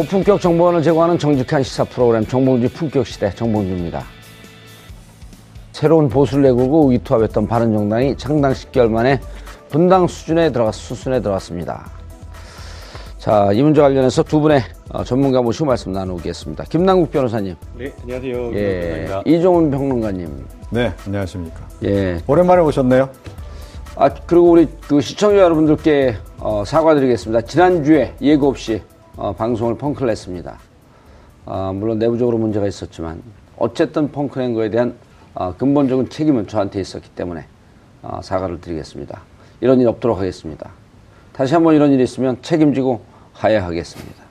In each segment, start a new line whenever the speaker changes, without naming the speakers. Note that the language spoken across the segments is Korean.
고품격 정보원을 제공하는 정직한 시사 프로그램 정봉주 품격시대 정봉주입니다. 새로운 보수를 내걸고 위투합했던 바른정당이 창당 10개월 만에 분당 수준에 들어갔, 수순에 들어갔습니다. 자, 이 문제 관련해서 두 분의 어, 전문가 모시고 말씀 나누겠습니다. 김남국 변호사님.
네, 안녕하세요.
예. 이종훈 평론가님.
네, 안녕하십니까.
예.
오랜만에 오셨네요.
아, 그리고 우리 그 시청자 여러분들께 어, 사과드리겠습니다. 지난주에 예고 없이 어, 방송을 펑크를 냈습니다. 어, 물론 내부적으로 문제가 있었지만 어쨌든 펑크 낸 거에 대한 어, 근본적인 책임은 저한테 있었기 때문에 어, 사과를 드리겠습니다. 이런 일 없도록 하겠습니다. 다시 한번 이런 일이 있으면 책임지고 하야하겠습니다.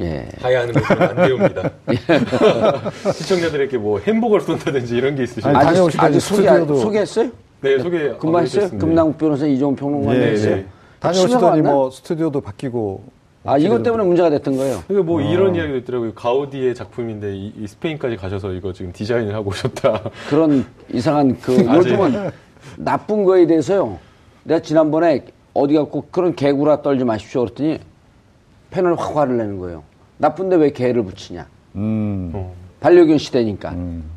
예.
하야하는 것은 안 배웁니다. 시청자들에게 뭐 햄버거를 쏜다든지 이런 게 있으시면
아니,
아직,
다녀오시더니
아직 소개,
스튜디오도-
소개했어요?
네, 소개
금방 했어요? 금남국 변호사 이종훈 평론가님
예,
했어요?
네.
다녀오시더니
왔나?
뭐 스튜디오도 바뀌고.
아, 이것 때문에 문제가 됐던 거예요.
그러니까 뭐
어.
이런 이야기도 있더라고요. 가우디의 작품인데 이, 이 스페인까지 가셔서 이거 지금 디자인을 하고 오셨다.
그런 이상한 그 요즘은 나쁜 거에 대해서요. 내가 지난번에 어디 갖고 그런 개구라 떨지 마십시오 그랬더니 펜을 확 화를 내는 거예요. 나쁜데 왜 개를 붙이냐.
음.
어.
반려견 시대니까.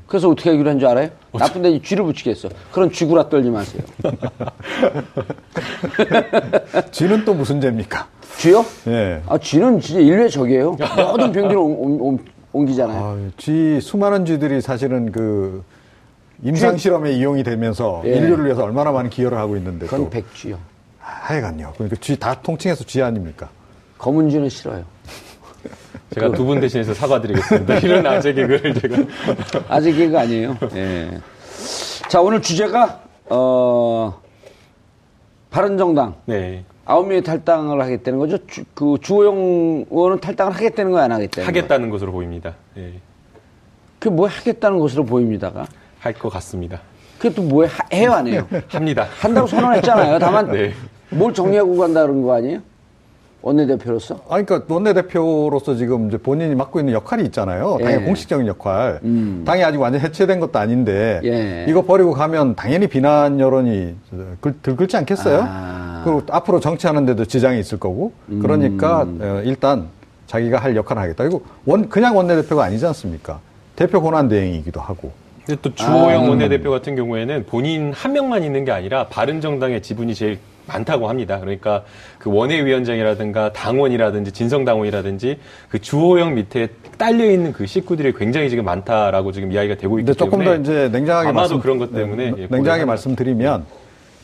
그래서 어떻게 하기로 한 줄 알아요? 나쁜데 쥐를 붙이겠어. 그런 쥐구라 떨지 마세요.
쥐는 또 무슨 죄입니까?
쥐요?
예.
아, 쥐는 진짜 인류의 적이에요. 모든 병기를 옮, 옮, 옮, 옮기잖아요.
아, 쥐 수많은 쥐들이 사실은 그 임상 실험에 이용이 되면서
예.
인류를 위해서 얼마나 많은 기여를 하고 있는데
그건
또
백쥐요.
하여간요. 그러니까 쥐 다 통칭해서 쥐 아닙니까?
검은 쥐는 싫어요.
제가 두분 대신해서 사과드리겠습니다. 이런 아재 개그를 제가.
아직 그거 아니에요. 예. 자, 오늘 주제가, 어, 바른정당.
네.
아홉 명이 탈당을 하겠다는 거죠? 주, 그 주호영 의원은 탈당을 하겠다는 거야, 안 하겠다는 거야?
하겠다는 것으로 보입니다. 예.
그게 뭐 하겠다는 것으로 보입니다가.
할 것 같습니다.
그게 또 뭐해? 하- 해요, 안 해요?
합니다.
한다고 선언했잖아요. 다만
네.
뭘 정리하고 간다 그런 거 아니에요? 원내대표로서?
아, 그러니까 원내대표로서 지금 이제 본인이 맡고 있는 역할이 있잖아요. 당의
예.
공식적인 역할.
음.
당이 아직 완전 해체된 것도 아닌데
예.
이거 버리고 가면 당연히 비난 여론이 글- 들끓지 않겠어요?
아.
그리고 앞으로 정치하는 데도 지장이 있을 거고. 그러니까
음.
어, 일단 자기가 할 역할을 하겠다. 그리고 원 그냥 원내대표가 아니지 않습니까? 대표 권한 대행이기도 하고.
근데 또 주호영
아.
원내대표 같은 경우에는 본인 한 명만 있는 게 아니라 바른정당의 지분이 제일 많다고 합니다. 그러니까 그 원외위원장이라든가 당원이라든지 진성당원이라든지 그 주호영 밑에 딸려 있는 그 식구들이 굉장히 지금 많다라고 지금 이야기가 되고 있기
근데 조금
때문에
더 이제 냉정하게
아마도
말씀,
그런 것 때문에
네,
예,
냉정하게 말씀드리면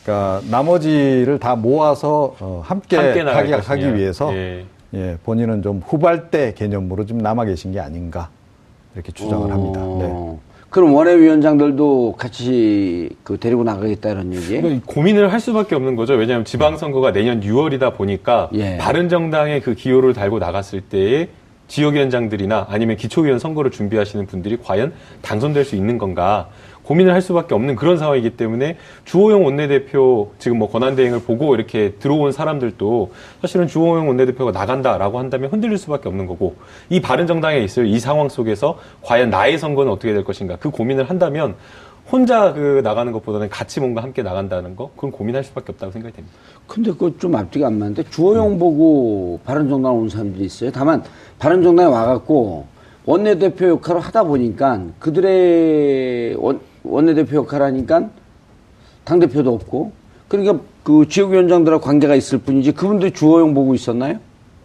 그러니까 나머지를 다 모아서 어, 함께,
함께 것이냐.
하기 위해서
예.
예, 본인은 좀 후발대 개념으로 좀 남아 계신 게 아닌가 이렇게 추정을 합니다. 네.
어. 그럼 원외위원장들도 같이 그 데리고 나가겠다 이런 얘기?
고민을 할 수밖에 없는 거죠. 왜냐하면 지방선거가 내년 6월이다 보니까
예.
바른정당의 그 기호를 달고 나갔을 때에 지역위원장들이나 아니면 기초위원 선거를 준비하시는 분들이 과연 당선될 수 있는 건가 고민을 할 수밖에 없는 그런 상황이기 때문에 주호영 원내대표 지금 뭐 권한대행을 보고 이렇게 들어온 사람들도 사실은 주호영 원내대표가 나간다라고 한다면 흔들릴 수밖에 없는 거고 이 바른정당에 있을 이 상황 속에서 과연 나의 선거는 어떻게 될 것인가 그 고민을 한다면 혼자 그 나가는 것보다는 같이 뭔가 함께 나간다는 거 그건 고민할 수밖에 없다고 생각이 됩니다.
근데 그거 좀 앞뒤가 안 맞는데 주호영 보고 바른정당 온 사람들이 있어요. 다만 바른정당에 와갖고 원내대표 역할을 하다 보니까 그들의 원, 원내대표 역할을 하니까 당대표도 없고 그러니까 그 지역위원장들하고 관계가 있을 뿐이지 그분들이 주호영 보고 있었나요?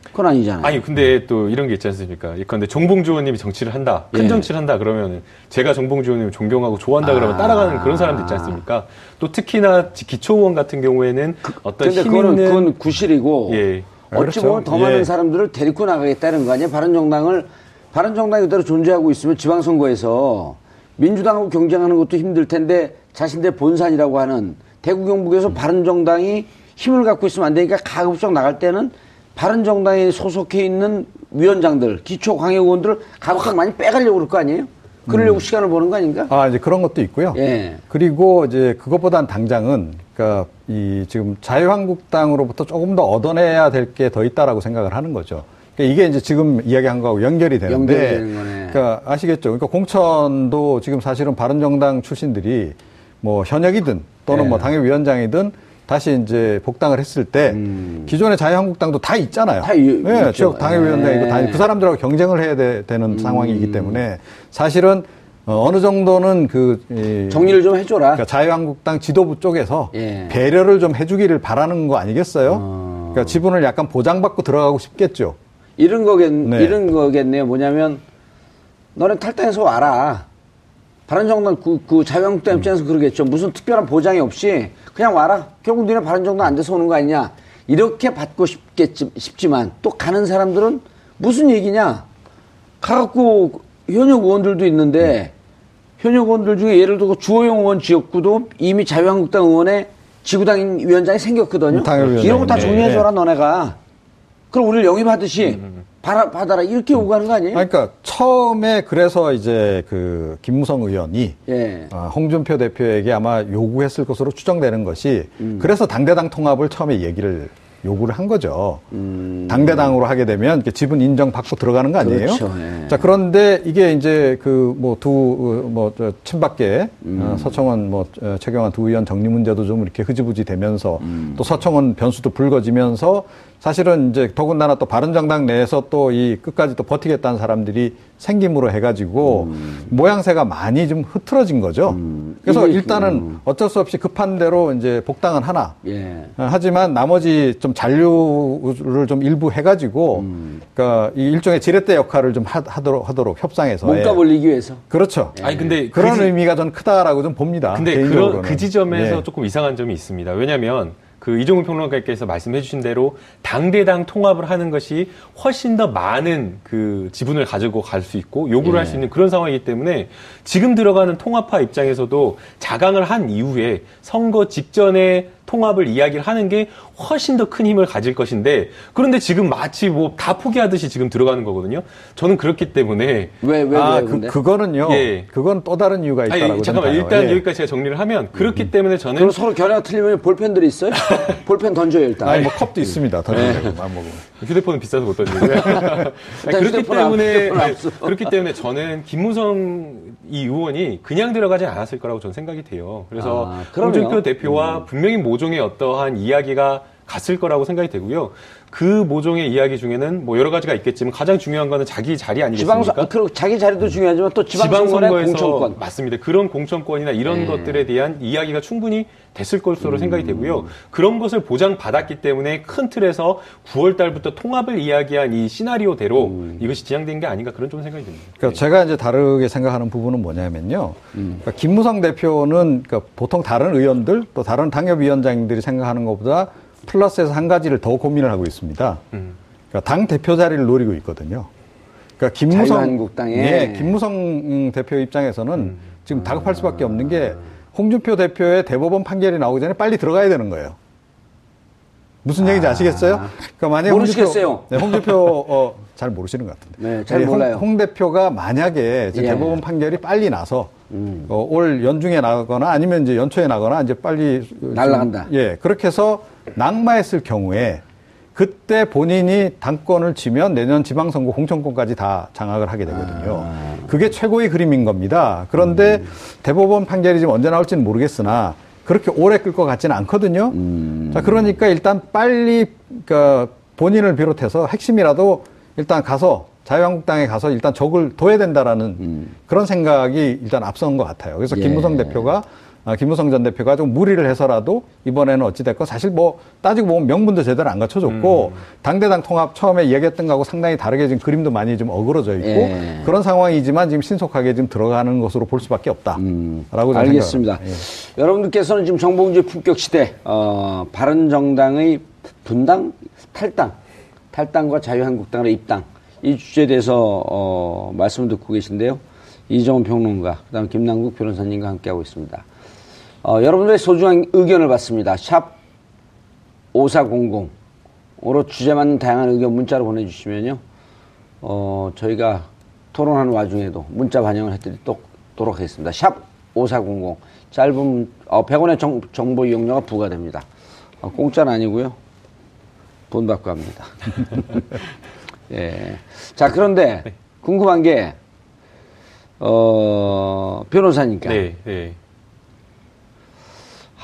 그건 아니잖아요.
아니 근데 또 이런 게 있지 않습니까? 그런데 정봉주 의원님이 정치를 한다, 큰
예.
정치를 한다 그러면 제가 정봉주 의원님 존경하고 좋아한다 그러면
아.
따라가는 그런 사람도 있지 않습니까? 또 특히나 지- 기초의원 같은 경우에는 어떤
근데
힘
그거는
있는
그건 구실이고
예.
어찌
그렇죠.
보면 더 많은
예.
사람들을 데리고 나가겠다는 거 아니에요? 바른정당을 바른정당이 그대로 존재하고 있으면 지방선거에서 민주당하고 경쟁하는 것도 힘들 텐데 자신들 본산이라고 하는 대구 경북에서 바른정당이 힘을 갖고 있으면 안 되니까 가급적 나갈 때는 바른정당에 소속해 있는 위원장들, 기초 광역 의원들을 가급적 많이 빼가려고 그럴 거 아니에요? 그러려고 시간을 보는 거 아닌가?
아, 이제 그런 것도 있고요.
예.
그리고 이제 그것보단 당장은 그러니까 이 지금 자유한국당으로부터 조금 더 얻어내야 될 게 더 있다라고 생각을 하는 거죠. 그러니까 이게 이제 지금 이야기한 거하고 연결이 되는데
연결이 되는 거네.
그러니까 아시겠죠? 그러니까 공천도 지금 사실은 바른정당 출신들이 뭐 현역이든 또는
예.
뭐 당협위원장이든 다시 이제 복당을 했을 때 기존의 자유한국당도 다 있잖아요.
음. 다 이-
예. 지역 당협위원장이고
예.
다 그 사람들하고 경쟁을 해야 되, 는 상황이기 때문에 사실은 어, 느 정도는 그 이,
정리를 좀 해줘라.
그러니까 자유한국당 지도부 쪽에서
예.
배려를 좀 해주기를 바라는 거 아니겠어요?
어.
그러니까 지분을 약간 보장받고 들어가고 싶겠죠.
이런 거겠,
네.
이런 거겠네요. 뭐냐면, 너네 탈당해서 와라. 바른정당, 그, 그 자유한국당 입장에서 그러겠죠. 무슨 특별한 보장이 없이 그냥 와라. 결국 너네 바른정당 안 돼서 오는 거 아니냐. 이렇게 받고 싶겠지, 싶지만 또 가는 사람들은 무슨 얘기냐. 가갖고 현역 의원들도 있는데 현역 의원들 중에 예를 들어 주호영 의원 지역구도 이미 자유한국당 의원의 지구당 위원장이 생겼거든요.
당협위원장이.
이런 거다
네.
정리해줘라, 너네가. 그럼 우리를 영입하듯이 받아, 받아라. 이렇게 오가는 거 아니에요?
아니, 그러니까 처음에 그래서 이제 그 김무성 의원이
예.
아, 홍준표 대표에게 아마 요구했을 것으로 추정되는 것이 그래서 당대당 통합을 처음에 얘기를 요구를 한 거죠. 당대당으로 하게 되면 지분 인정 받고 들어가는 거 아니에요?
그렇죠, 예.
자 그런데 이게 이제 그 뭐 두뭐 친박계 어, 서청원 뭐 어, 최경환 두 의원 정리 문제도 좀 이렇게 흐지부지 되면서 또 서청원 변수도 불거지면서 사실은 이제 더군다나 또 바른정당 내에서 또 이 끝까지 또 버티겠다는 사람들이 생김으로 해가지고 모양새가 많이 좀 흐트러진 거죠. 그래서
이게
일단은 어쩔 수 없이 급한 대로 이제 복당은 하나.
예.
어, 하지만 나머지 좀 잔류를 좀 일부 해가지고, 그러니까 이 일종의 지렛대 역할을 좀 하, 하도록, 하도록 협상해서.
몸값
예.
올리기 위해서.
그렇죠.
아니 근데
그런
그 지-
의미가 전 크다라고 좀 봅니다.
근데. 그런 그 지점에서
예.
조금 이상한 점이 있습니다. 왜냐하면 그 이종훈 평론가께서 말씀해 주신 대로 당대당 통합을 하는 것이 훨씬 더 많은 그 지분을 가지고 갈 수 있고 요구를 할수 있는 그런 상황이기 때문에 지금 들어가는 통합파 입장에서도 자강을 한 이후에 선거 직전에 통합을 이야기를 하는 게 훨씬 더 큰 힘을 가질 것인데 그런데 지금 마치 뭐 다 포기하듯이 지금 들어가는 거거든요. 저는 그렇기 때문에
왜, 왜,
아,
왜,
그? 그거는요.
예.
그건 또 다른 이유가 있다라고
아니
좀
잠깐만
봐요.
일단
예.
여기까지 제가 정리를 하면 그렇기 때문에 저는
그럼 서로 견해가 틀리면 볼펜들이 있어요? 볼펜 던져요, 일단.
아니, 뭐 컵도 있습니다. 안 먹고.
휴대폰은 비싸서 못 던지고요. 그렇기 때문에
안.
그렇기 때문에 저는 김무성 이 의원이 그냥 들어가지 않았을 거라고 저는 생각이 돼요. 그래서
아.
홍준표 대표와 분명히 모 종의 어떠한 이야기가 갔을 거라고 생각이 되고요. 그 모종의 이야기 중에는 뭐 여러 가지가 있겠지만 가장 중요한 거는 자기 자리 아니겠습니까?
지방선, 그리고 자기 자리도 중요하지만 또 지방선거의 공천권.
맞습니다. 그런 공천권이나 이런
네.
것들에 대한 이야기가 충분히 됐을 것으로
음.
생각이 되고요. 그런 것을 보장받았기 때문에 큰 틀에서 9월 달부터 통합을 이야기한 이 시나리오대로
음.
이것이 지향된 게 아닌가 그런 좀 생각이 듭니다.
그러니까 제가 이제 다르게 생각하는 부분은 뭐냐면요. 그러니까 김무성 대표는 그러니까 보통 다른 의원들 또 다른 당협위원장들이 생각하는 것보다 플러스에서 한 가지를 더 고민을 하고 있습니다.
음.
그러니까 당 대표 자리를 노리고 있거든요. 그러니까 김무성
자유한국당에.
예, 김무성 대표 입장에서는 지금 다급할 수밖에 없는 게 홍준표 대표의 대법원 판결이 나오기 전에 빨리 들어가야 되는 거예요. 무슨 얘기인지 아시겠어요? 그러니까 만약에
모르시겠어요?
홍준표, 네, 홍준표 어, 잘 모르시는 것 같은데.
네, 잘
홍-
몰라요.
홍 대표가 만약에
예.
대법원 판결이 빨리 나서
음.
어, 올 연중에 나거나 아니면 이제 연초에 나거나 이제 빨리 어,
날라간다.
좀, 예, 그렇게 해서 낙마했을 경우에 그때 본인이 당권을 쥐면 내년 지방선거 공천권까지 다 장악을 하게 되거든요.
아.
그게 최고의 그림인 겁니다. 그런데
음.
대법원 판결이 지금 언제 나올지는 모르겠으나 그렇게 오래 끌 것 같지는 않거든요.
음.
자, 그러니까 일단 빨리 그 본인을 비롯해서 핵심이라도 일단 가서 자유한국당에 가서 일단 적을 둬야 된다라는 그런 생각이 일단 앞선 것 같아요. 그래서
음. 예.
김무성 대표가 아, 김무성 전 대표가 좀 무리를 해서라도 이번에는 어찌됐건 사실 뭐 따지고 보면 명분도 제대로 안 갖춰줬고
음.
당대당 통합 처음에 이야기했던 거하고 상당히 다르게 지금 그림도 많이 좀 어그러져 있고
예.
그런 상황이지만 지금 신속하게 지금 들어가는 것으로 볼 수밖에 없다라고
음, 알겠습니다.
예.
여러분들께서는 지금 정봉주의 품격 시대, 어, 바른 정당의 분당, 탈당, 탈당과 자유한국당의 입당 이 주제에 대해서 어, 말씀을 듣고 계신데요. 이정훈 평론가, 그다음 김남국 변호사님과 함께하고 있습니다. 어, 여러분들의 소중한 의견을 받습니다. 샵 5400으로 주제 맞는 다양한 의견 문자로 보내주시면요. 어, 저희가 토론하는 와중에도 문자 반영을 해드리도록 하겠습니다. 샵 5400. 짧은, 어, 100원의 정, 정보 이용료가 부과됩니다. 어, 공짜는 아니고요. 돈 받고 합니다. 예. 자, 그런데 궁금한 게, 어, 변호사니까.
네, 네.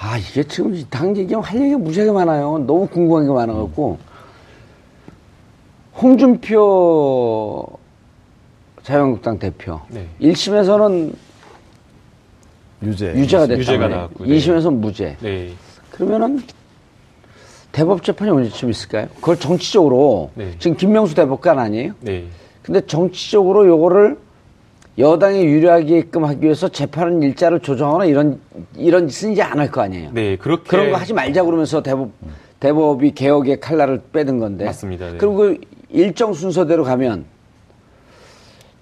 아, 이게 지금 이당 얘기하면 할 얘기가 무지하게 많아요. 너무 궁금한 게 많아갖고. 홍준표 자유한국당 대표.
네.
1심에서는
유죄.
유죄가 됐다.
유죄가 나왔고, 네.
2심에서는 무죄.
네.
그러면은 대법 재판이 언제쯤 있을까요? 그걸 정치적으로
네.
지금 김명수 대법관 아니에요?
네.
근데 정치적으로 요거를 여당에 유리하게끔 하기 위해서 재판 일자를 조정하거나 이런 이런 짓은 이제 안 할 거 아니에요.
네, 그렇게
그런 거 하지 말자 그러면서 대법 대법이 개혁의 칼날을 빼든 건데.
맞습니다. 네.
그리고 그 일정 순서대로 가면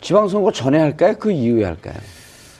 지방선거 전에 할까요? 그 이후에 할까요?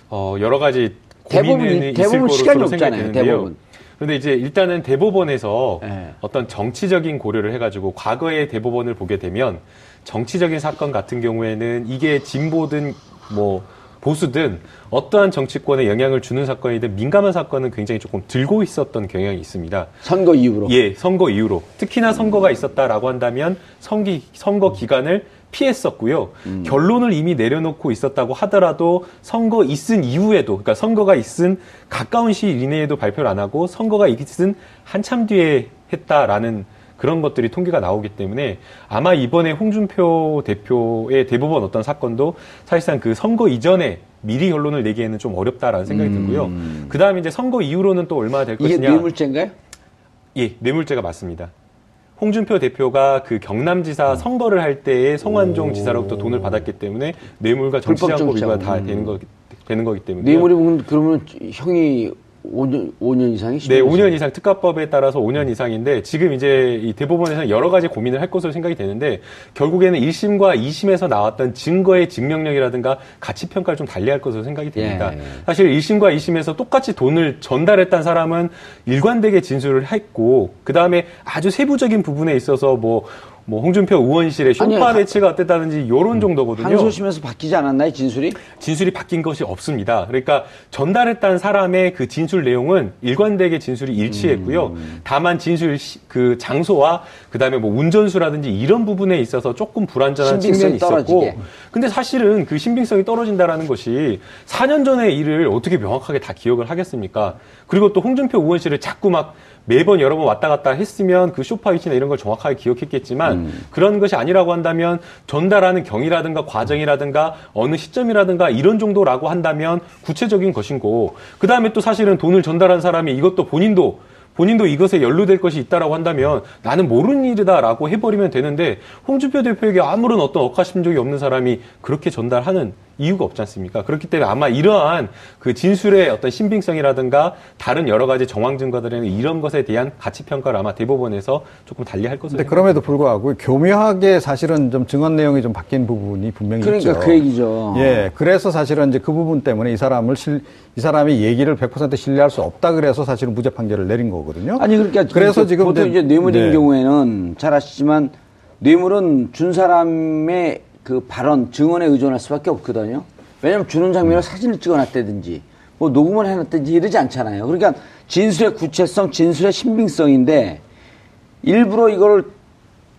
어, 여러 가지
대법은
거로
시간이 없잖아요. 대법은.
그런데 이제 일단은 대법원에서
네.
어떤 정치적인 고려를 해가지고 과거의 대법원을 보게 되면 정치적인 사건 같은 경우에는 이게 진보든 뭐 보수든 어떠한 정치권에 영향을 주는 사건이든 민감한 사건은 굉장히 조금 들고 있었던 경향이 있습니다.
선거 이후로.
예, 선거 이후로. 특히나 선거가 있었다라고 한다면 선기, 선거 기간을 피했었고요. 결론을 이미 내려놓고 있었다고 하더라도 선거 있은 이후에도, 그러니까 선거가 있은 가까운 시일 이내에도 발표를 안 하고 선거가 있은 한참 뒤에 했다라는 그런 것들이 통계가 나오기 때문에 아마 이번에 홍준표 대표의 대법원 어떤 사건도 사실상 그 선거 이전에 미리 결론을 내기에는 좀 어렵다라는 생각이 들고요. 그 다음에 이제 선거 이후로는 또 얼마나 될
이게
것이냐.
뇌물죄인가요?
예, 뇌물죄가 맞습니다. 홍준표 대표가 그 경남지사 선거를 할 때에 성완종 지사로부터 돈을 받았기 때문에 뇌물과 정치자금법 위반 다. 되는 거 되는 거기 때문에
뇌물이면 그러면 형이 5년, 5년 이상이?
네,
10년
5년 이상 특가법에 따라서 5년 이상인데 지금 이제 이 대법원에서는 여러 가지 고민을 할 것으로 생각이 되는데 결국에는 1심과 2심에서 나왔던 증거의 증명력이라든가 가치 평가를 좀 달리할 것으로 생각이 됩니다.
예.
사실 1심과 2심에서 똑같이 돈을 전달했다는 사람은 일관되게 진술을 했고 그다음에 아주 세부적인 부분에 있어서 뭐 뭐 홍준표 의원실의
아니,
쇼파
하-
배치가 어땠다든지 이런 정도거든요.
항소심에서 바뀌지 않았나요, 진술이?
진술이 바뀐 것이 없습니다. 그러니까 전달했다는 사람의 그 진술 내용은 일관되게 진술이 일치했고요.
음.
다만 진술 시- 그 장소와 그다음에 뭐 운전수라든지 이런 부분에 있어서 조금 불안전한
신빙성이
측면이 있었고
떨어지게.
근데 사실은 그 신빙성이 떨어진다라는 것이 4년 전의 일을 어떻게 명확하게 다 기억을 하겠습니까? 그리고 또 홍준표 의원실을 자꾸 막 매번 여러 번 왔다 갔다 했으면 그 쇼파 위치나 이런 걸 정확하게 기억했겠지만
음.
그런 것이 아니라고 한다면 전달하는 경이라든가 과정이라든가 어느 시점이라든가 이런 정도라고 한다면 구체적인 것인고 그 다음에 또 사실은 돈을 전달한 사람이 이것도 본인도 본인도 이것에 연루될 것이 있다라고 한다면 나는 모르는 일이다라고 해버리면 되는데 홍준표 대표에게 아무런 어떤 억하심적이 없는 사람이 그렇게 전달하는 이유가 없지 않습니까? 그렇기 때문에 아마 이러한 그 진술의 어떤 신빙성이라든가 다른 여러 가지 정황 증거들에는 이런 것에 대한 가치 평가를 아마 대법원에서 조금 달리할 것으로
근데 그럼에도 불구하고 교묘하게 사실은 좀 증언 내용이 좀 바뀐 부분이 분명히
그러니까
있죠.
그 얘기죠.
예, 그래서 사실은 이제 그 부분 때문에 이 사람을 실, 이 사람이 얘기를 100% 신뢰할 수 없다 그래서 사실은 무죄 판결을 내린 거거든요.
아니 그러니까
그래서 지금
보통 이제 뇌물인
네.
경우에는 잘 아시지만 뇌물은 준 사람의 그 발언 증언에 의존할 수밖에 없거든요. 왜냐하면 주는 장면을 사진을 찍어놨다든지 뭐 녹음을 해놨든지 이러지 않잖아요. 그러니까 진술의 구체성, 진술의 신빙성인데 일부러 이걸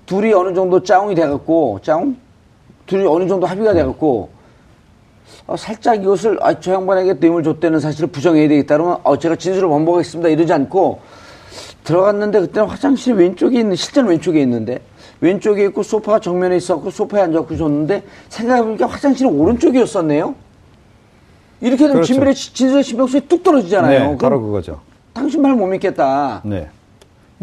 둘이 어느 정도 짜웅이 돼갖고 짜웅 둘이 어느 정도 합의가 돼갖고 어, 살짝 이것을 아, 저 양반에게 뇌물 줬다는 사실을 부정해야 되겠다 그러면 어, 제가 진술을 원복하겠습니다 이러지 않고 들어갔는데 그때는 화장실 왼쪽에 있는 실제는 왼쪽에 있는데 왼쪽에 있고 소파가 정면에 있었고 소파에 앉아서 줬는데 생각해보니까 화장실이 오른쪽이었었네요 이렇게 되면
그렇죠.
진술의 신빙성이 뚝 떨어지잖아요
네, 바로 그거죠.
당신 말 못 믿겠다
네.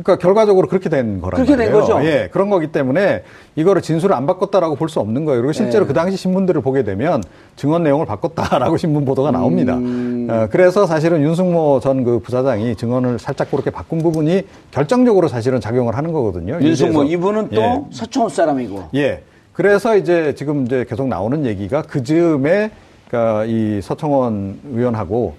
그러니까 결과적으로 그렇게 된 거란
그렇게 된
말이에요.
거죠.
예, 그런 거기 때문에 이거를 진술을 안 바꿨다라고 볼 수 없는 거예요. 그리고 실제로
네.
그 당시 신문들을 보게 되면 증언 내용을 바꿨다라고 신문 보도가 나옵니다.
음.
어, 그래서 사실은 윤승모 전 그 부사장이 증언을 살짝 그렇게 바꾼 부분이 결정적으로 사실은 작용을 하는 거거든요.
윤승모. 이분은 또
예.
서청원 사람이고
예. 그래서 이제 지금 이제 계속 나오는 얘기가 그 즈음에 그러니까 이 서청원 의원하고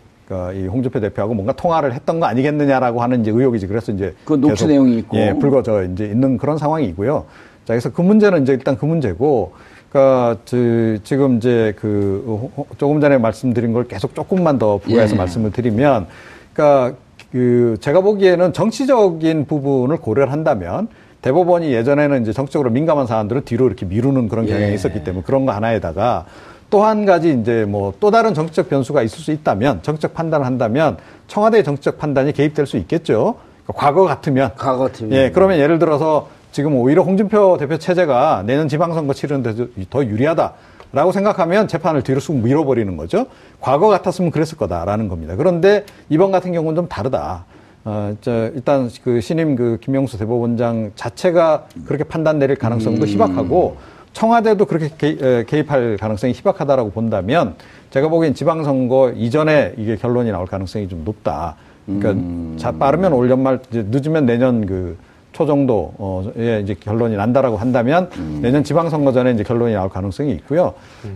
이 홍준표 대표하고 뭔가 통화를 했던 거 아니겠느냐라고 하는 이제 의혹이지. 그래서 이제
그 녹취 내용이 있고.
예, 불거져 이제 있는 그런 상황이고요. 자, 그래서 그 문제는 이제 일단 그 문제고 그러니까 저, 지금 이제 그 조금 전에 말씀드린 걸 계속 조금만 더 부가해서
예.
말씀을 드리면 그러니까 그 제가 보기에는 정치적인 부분을 고려를 한다면 대법원이 예전에는 이제 정치적으로 민감한 사안들을 뒤로 이렇게 미루는 그런 경향이
예.
있었기 때문에 그런 거 하나에다가 또 한 가지 이제 뭐 또 다른 정치적 변수가 있을 수 있다면 정치적 판단을 한다면 청와대의 정치적 판단이 개입될 수 있겠죠. 그러니까 과거 같으면
과거 같으면.
예, 그러면 예를 들어서 지금 오히려 홍준표 대표 체제가 내년 지방선거 치르는데 더 유리하다 라고 생각하면 재판을 뒤로 쑥 밀어버리는 거죠. 과거 같았으면 그랬을 거다라는 겁니다. 그런데 이번 같은 경우는 좀 다르다. 어, 저, 일단 그 신임 그 김영수 대법원장 자체가 그렇게 판단 내릴 가능성도 희박하고 청와대도 그렇게 개입, 개입할 가능성이 희박하다라고 본다면 제가 보기엔 지방선거 이전에 이게 결론이 나올 가능성이 좀 높다. 그러니까 자 빠르면 올 연말 이제 늦으면 내년 그 초 정도 어에 이제 결론이 난다라고 한다면 내년 지방선거 전에 이제 결론이 나올 가능성이 있고요.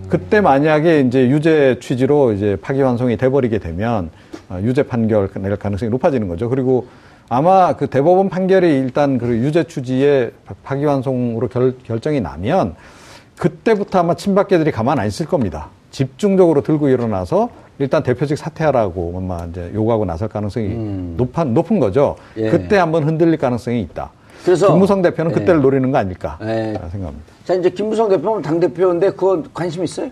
그때 만약에 이제 유죄 취지로 이제 파기환송이 돼버리게 되면 어, 유죄 판결 낼 가능성이 높아지는 거죠. 그리고 아마 그 대법원 판결이 일단 그 유죄 파- 파기환송으로 결, 결정이 나면 그때부터 아마 친박계들이 가만 안 있을 겁니다. 집중적으로 들고 일어나서 일단 대표직 사퇴하라고 아마 이제 요구하고 나설 가능성이 높은, 높은 거죠.
예.
그때 한번 흔들릴 가능성이 있다.
그래서-
김무성 대표는
예.
그때를 노리는 거 아닐까
예.
생각합니다.
자 이제 김무성 대표는 당 대표인데 그거 관심 있어요?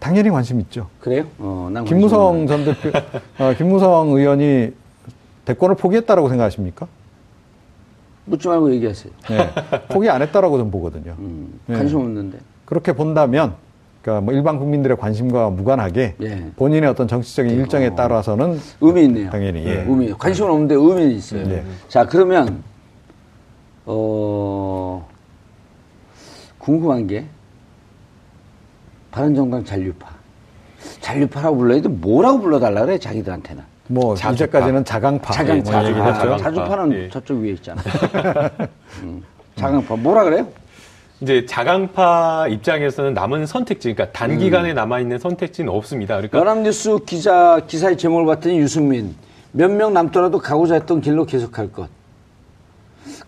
당연히 관심 있죠.
그래요? 어, 난
김무성. 전 대표, 어, 김무성 의원이 대권을 포기했다라고 생각하십니까?
묻지 말고 얘기하세요.
예. 포기 안 했다라고 좀 보거든요.
음,
예.
관심 없는데.
그렇게 본다면, 그러니까 뭐 일반 국민들의 관심과 무관하게
예.
본인의 어떤 정치적인 일정에 따라서는
의미 있네요.
당연히 예.
의미 관심은 없는데 의미는 있어요.
네.
자 그러면 어 궁금한 게 바른정당 잔류파 잔류파라고 불러야 돼 뭐라고 불러달라 그래 자기들한테는
뭐
자주파.
이제까지는 자강파
자강
뭐 얘기를
자주파.
했죠.
자강.
자주파는
예.
저쪽 위에 있잖아. 음, 자강파 뭐라 그래요?
이제 자강파 입장에서는 남은 선택지, 그러니까 단기간에 남아 있는 선택지는 없습니다. 그러니까
연합뉴스 기자 기사의 제목을 봤더니 유승민 몇 명 남더라도 가고자 했던 길로 계속할 것.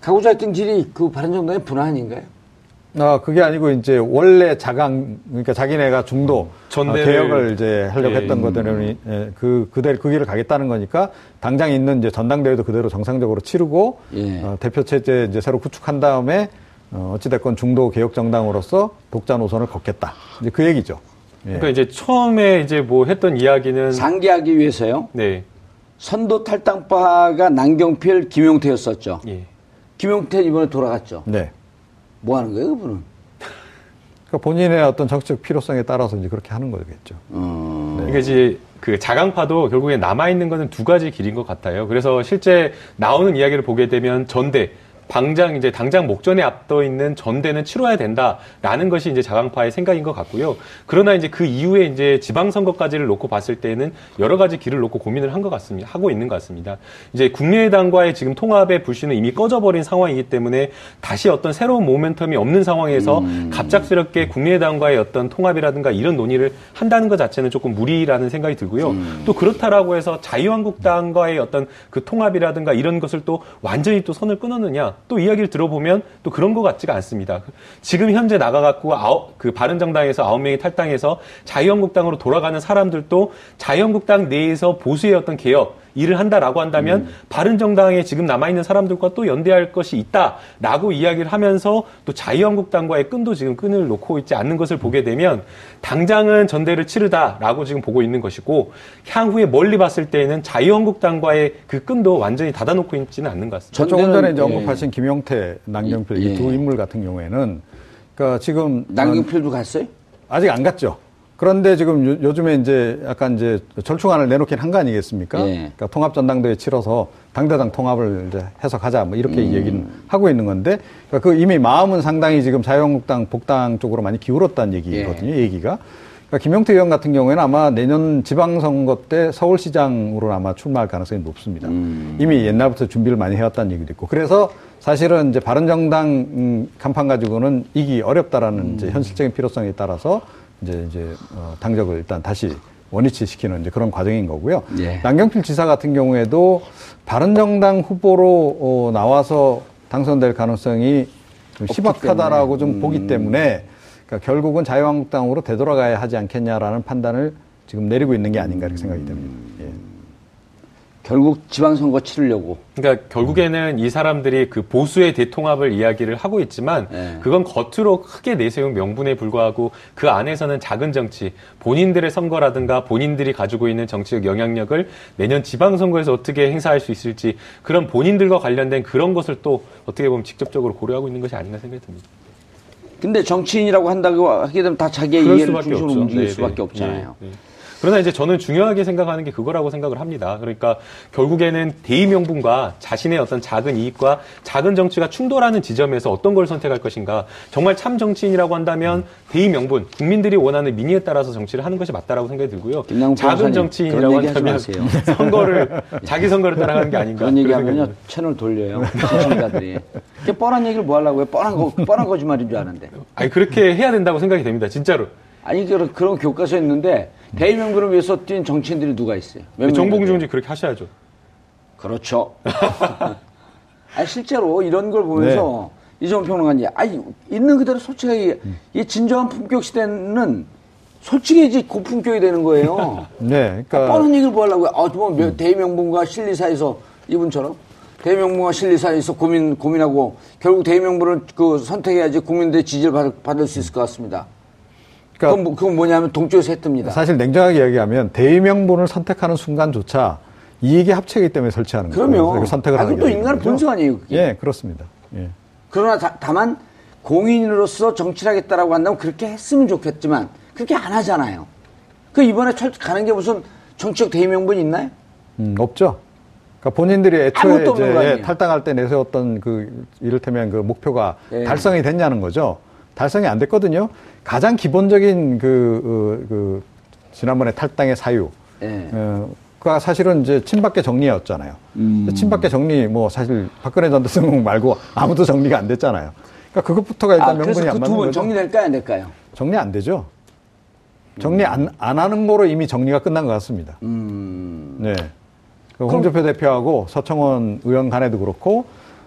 가고자 했던 길이 그 바른정당의 분화 아닌가요?
아, 그게 아니고 이제 원래 자강 그러니까 자기네가 중도
전대를-
어, 개혁을 이제 하려고
예.
했던 것들은 예, 그 그대로 그 길을 가겠다는 거니까 당장 있는 이제 전당대회도 그대로 정상적으로 치르고
예.
어, 대표 체제 이제 새로 구축한 다음에 어, 어찌 됐건 중도 개혁 정당으로서 독자 노선을 걷겠다. 이제 그 얘기죠. 예.
그러니까 이제 처음에 이제 뭐 했던 이야기는
상기하기 위해서요.
네.
선도 탈당파가 남경필, 김용태였었죠.
예.
김용태 이번에 돌아갔죠.
네.
뭐 하는 거예요, 그분은?
그러니까 본인의 어떤 정치적 필요성에 따라서 이제 그렇게 하는 거겠죠.
어,
그러니까 이제 그 자강파도 결국에 남아 있는 것은 두 가지 길인 것 같아요. 그래서 실제 나오는 이야기를 보게 되면 전대 당장 이제 당장 목전에 앞서 있는 전대는 치러야 된다라는 것이 이제 자강파의 생각인 것 같고요. 그러나 이제 그 이후에 이제 지방선거까지를 놓고 봤을 때는 여러 가지 길을 놓고 고민을 한 것 같습니다. 하고 있는 것 같습니다. 이제 국민의당과의 지금 통합의 불씨는 이미 꺼져버린 상황이기 때문에 다시 어떤 새로운 모멘텀이 없는 상황에서 갑작스럽게 국민의당과의 어떤 통합이라든가 이런 논의를 한다는 것 자체는 조금 무리라는 생각이 들고요. 또 그렇다라고 해서 자유한국당과의 어떤 그 통합이라든가 이런 것을 또 완전히 또 선을 끊었느냐 또 이야기를 들어보면 또 그런 것 같지가 않습니다. 지금 현재 나가갖고 아홉, 그 바른정당에서 아홉 명이 탈당해서 자유한국당으로 돌아가는 사람들도 자유한국당 내에서 보수의 어떤 개혁 일을 한다라고 한다면 바른 정당에 지금 남아 있는 사람들과 또 연대할 것이 있다라고 이야기를 하면서 또 자유한국당과의 끈도 지금 끈을 놓고 있지 않는 것을 보게 되면 당장은 전대를 치르다라고 지금 보고 있는 것이고 향후에 멀리 봤을 때에는 자유한국당과의 그 끈도 완전히 닫아놓고 있지는 않는 것 같습니다.
조금 전에 이제
예.
언급하신 김용태, 남경필
예.
이두 인물 같은 경우에는 그러니까 지금
남경필도 갔어요?
아직 안 갔죠. 그런데 지금 요, 즘에 이제 약간 이제 절충안을 내놓긴 한 거 아니겠습니까?
예.
그러니까 통합 전당대회 치러서 당대당 통합을 이제 해서 가자 뭐 이렇게
음.
얘기는 하고 있는 건데 그러니까 그 이미 마음은 상당히 지금 자유한국당 복당 쪽으로 많이 기울었다는 얘기거든요. 얘기가. 그러니까 김용태 의원 같은 경우에는 아마 내년 지방선거 때 서울시장으로 아마 출마할 가능성이 높습니다.
음.
이미 옛날부터 준비를 많이 해왔다는 얘기도 있고. 그래서 사실은 이제 바른정당 음, 간판 가지고는 이기 어렵다라는 이제 현실적인 필요성에 따라서 이제 이제 어, 당적을 일단 다시 원위치 시키는 이제 그런 과정인 거고요.
예.
남경필 지사 같은 경우에도 바른정당 후보로 어, 나와서 당선될 가능성이 좀 희박하다라고. 좀 보기 때문에 그러니까 결국은 자유한국당으로 되돌아가야 하지 않겠냐라는 판단을 지금 내리고 있는 게 아닌가 이렇게 생각이 됩니다. 예.
결국 지방선거 치르려고.
그러니까 결국에는 이 사람들이 그 보수의 대통합을 이야기를 하고 있지만
네.
그건 겉으로 크게 내세운 명분에 불과하고 그 안에서는 작은 정치, 본인들의 선거라든가 본인들이 가지고 있는 정치적 영향력을 내년 지방선거에서 어떻게 행사할 수 있을지 그런 본인들과 관련된 그런 것을 또 어떻게 보면 직접적으로 고려하고 있는 것이 아닌가 생각이 듭니다.
근데 정치인이라고 한다고 하게 되면 다 자기의 이해를 중심으로. 움직일
네,
수밖에
네.
없잖아요.
네, 네. 그러나 이제 저는 중요하게 생각하는 게 그거라고 생각을 합니다. 그러니까 결국에는 대의 명분과 자신의 어떤 작은 이익과 작은 정치가 충돌하는 지점에서 어떤 걸 선택할 것인가. 정말 참 정치인이라고 한다면 대의 명분, 국민들이 원하는 민의에 따라서 정치를 하는 것이 맞다라고 생각이 들고요. 작은 정치인이라고 한다면. 선거를 자기 선거를 따라가는 게 아닌가.
그런 얘기하면요 채널 돌려요 시청자들이. 이게 뻔한 얘기를 뭐 하려고요? 뻔한 거 뻔한 거짓말인 줄 아는데.
아니 그렇게 해야 된다고 생각이 됩니다. 진짜로.
아니 그런 그런 교과서에 있는데 대의명분을 위해서 뛴 정치인들이 누가 있어요?
씨 그렇게 하셔야죠.
그렇죠. 아니 실제로 이런 걸 보면서
네.
이종훈 평론가님, 아니 있는 그대로 솔직하게 이 진정한 품격 시대는 솔직해지 고품격이 되는 거예요.
네,
아,
그러니까
뻔한 얘기를 뭐 하려고요? 아, 뭐 몇- 대의명분과 실리사에서 이분처럼 대의명분과 실리사에서 고민 고민하고 결국 대의명분을 그 선택해야지 국민들의 지지를 받을, 받을 수 있을 것 같습니다.
그러니까
그건, 뭐- 그건 뭐냐면 동쪽에서 했답니다.
사실 냉정하게 얘기하면 대의명분을 선택하는 순간조차 이익의 합체이기 때문에 설치하는 거예요.
그럼요.
선택을
아,
하는 게
인간의. 본성 아니에요, 그게?
예, 그렇습니다. 예.
그러나 다, 만 공인으로서 정치를 하겠다라고 한다면 그렇게 했으면 좋겠지만 그렇게 안 하잖아요. 그 이번에 철 가는 게 무슨 정치적 대의명분이 있나요?
음, 없죠. 그러니까 본인들이 애초에 이제
아니에요.
탈당할 때 내세웠던 그 이를테면 그 목표가
예.
달성이 됐냐는 거죠. 달성이 안 됐거든요. 가장 기본적인 그, 어, 그 지난번에 탈당의 사유.
예.
어, 가 사실은 이제 친박계 정리였잖아요.
음.
친박계 정리 뭐 사실 박근혜 전 대통령 말고 아무도 정리가 안 됐잖아요. 그러니까 그것부터가 일단
아,
명분이
안그두
맞는
분
거죠.
정리될까요, 안 될까요?
정리 안 되죠. 정리 안, 안 하는 거로 이미 정리가 끝난 것 같습니다.
음.
네. 그 홍준표 대표하고 서청원 의원 간에도 그렇고,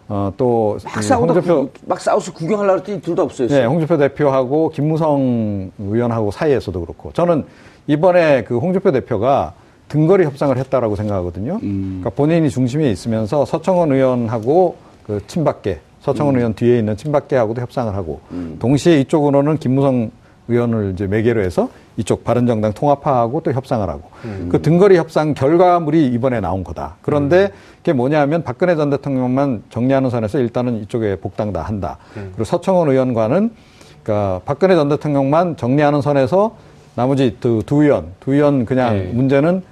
어, 또,
싸우다
홍준표,
구- 막 싸워서 구경하려고 했더니 둘 다 없어졌어요.
네, 홍준표 대표하고 김무성 의원하고 사이에서도 그렇고, 저는 이번에 그 홍준표 대표가 등거리 협상을 했다라고 생각하거든요.
음.
그러니까 본인이 중심에 있으면서 서청원 의원하고 그 친박계, 서청원 의원 뒤에 있는 친박계하고도 협상을 하고, 동시에 이쪽으로는 김무성 의원을 이제 매개로 해서 이쪽 바른정당 통합파하고 또 협상을 하고 그 등거리 협상 결과물이 이번에 나온 거다. 그런데 그게 뭐냐면 박근혜 전 대통령만 정리하는 선에서 일단은 이쪽에 복당 다 한다. 그리고 서청원 의원과는 그러니까 박근혜 전 대통령만 정리하는 선에서 나머지 두, 두 의원, 두 의원 그냥
예.
문제는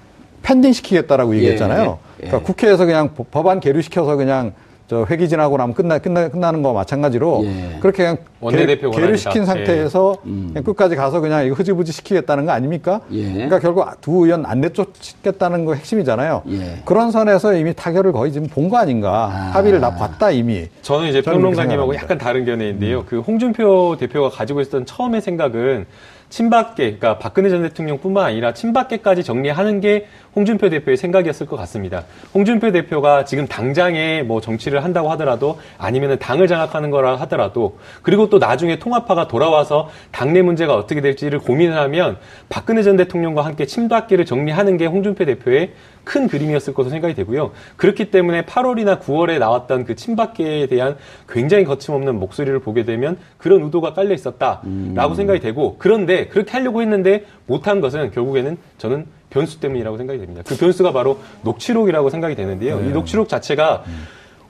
펜딩 시키겠다라고 얘기했잖아요.
예.
그러니까 국회에서 그냥 법- 법안 계류시켜서 그냥 저 회기 지나고 나면 끝나, 끝나, 끝나는 거 마찬가지로
예.
그렇게 그냥
원내대표
계- 계류시킨
권한이다.
상태에서 그냥 끝까지 가서 그냥 이거 흐지부지 시키겠다는 거 아닙니까?
예.
그러니까 결국 두 의원 안 내쫓겠다는 거 핵심이잖아요.
예.
그런 선에서 이미 타결을 거의 지금 본 거 아닌가. 합의를 다 봤다 이미.
저는 이제
저는
평론가님하고. 약간 다른 견해인데요. 그 홍준표 대표가 가지고 있었던 처음의 생각은 친박계, 그러니까 박근혜 전 대통령뿐만 아니라 친박계까지 정리하는 게 홍준표 대표의 생각이었을 것 같습니다. 홍준표 대표가 지금 당장에 뭐 정치를 한다고 하더라도 아니면은 당을 장악하는 거라 하더라도 그리고 또 나중에 통합파가 돌아와서 당내 문제가 어떻게 될지를 고민을 하면 박근혜 전 대통령과 함께 친박계를 정리하는 게 홍준표 대표의 큰 그림이었을 것으로 생각이 되고요. 그렇기 때문에 8월이나 9월에 나왔던 그 친박계에 대한 굉장히 거침없는 목소리를 보게 되면 그런 의도가 깔려 있었다라고 생각이 되고 그런데 그렇게 하려고 했는데 못한 것은 결국에는 저는 변수 때문이라고 생각이 됩니다. 그 변수가 바로 녹취록이라고 생각이 되는데요. 이 녹취록 자체가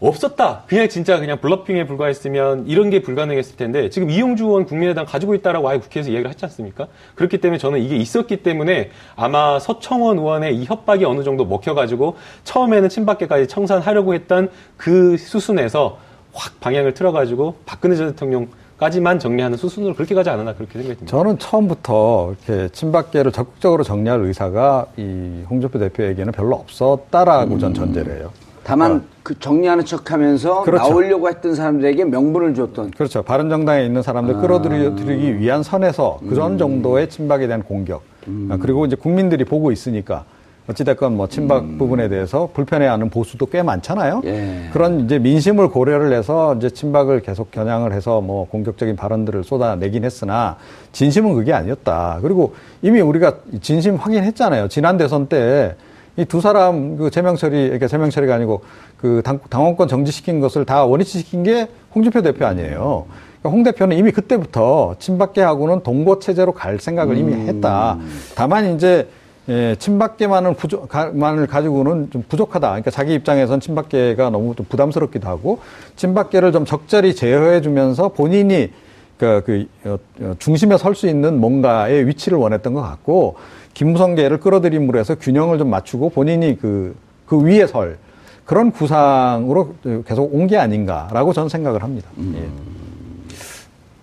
없었다. 그냥 진짜 그냥 블러핑에 불과했으면 이런 게 불가능했을 텐데 지금 이용주 의원 국민의당 가지고 있다라고 아예 국회에서 이야기를 했지 않습니까? 그렇기 때문에 저는 이게 있었기 때문에 아마 서청원 의원의 이 협박이 어느 정도 먹혀가지고 처음에는 친박계까지 청산하려고 했던 그 수순에서 확 방향을 틀어가지고 박근혜 전 대통령 까지만 정리하는 수순으로 그렇게 가지 않았나 그렇게 생각이 듭니다.
저는 처음부터 이렇게 친박계를 적극적으로 정리할 의사가 이 홍준표 대표에게는 별로 없었다라고 전 전제를 해요.
다만 그 정리하는 척하면서
그렇죠.
나오려고 했던 사람들에게 명분을 줬던
그렇죠. 바른정당에 있는 사람들 끌어들이기 위한 선에서 그런 정도의 친박에 대한 공격. 아, 그리고 이제 국민들이 보고 있으니까 어찌됐건 뭐 친박 부분에 대해서 불편해하는 보수도 꽤 많잖아요.
예.
그런 이제 민심을 고려를 해서 이제 친박을 계속 겨냥을 해서 뭐 공격적인 발언들을 쏟아내긴 했으나 진심은 그게 아니었다. 그리고 이미 우리가 진심 확인했잖아요. 지난 대선 때 이 두 사람 그 재명처리, 그러니까 재명처리가 아니고 그 당, 당원권 정지시킨 것을 다 원위치시킨 게 홍준표 대표 아니에요. 그러니까 홍 대표는 이미 그때부터 친박계하고는 동거 체제로 갈 생각을 이미 했다. 다만 이제 예, 친박계만을 부족, 가- 만을 가지고는 좀 부족하다. 그러니까 자기 입장에선 친박계가 너무 좀 부담스럽기도 하고, 친박계를 좀 적절히 제어해주면서 본인이 그, 그, 어, 어, 중심에 설 수 있는 뭔가의 위치를 원했던 것 같고, 김무성계를 끌어들임으로 해서 균형을 좀 맞추고 본인이 그, 그 위에 설 그런 구상으로 계속 온 게 아닌가라고 저는 생각을 합니다. 예.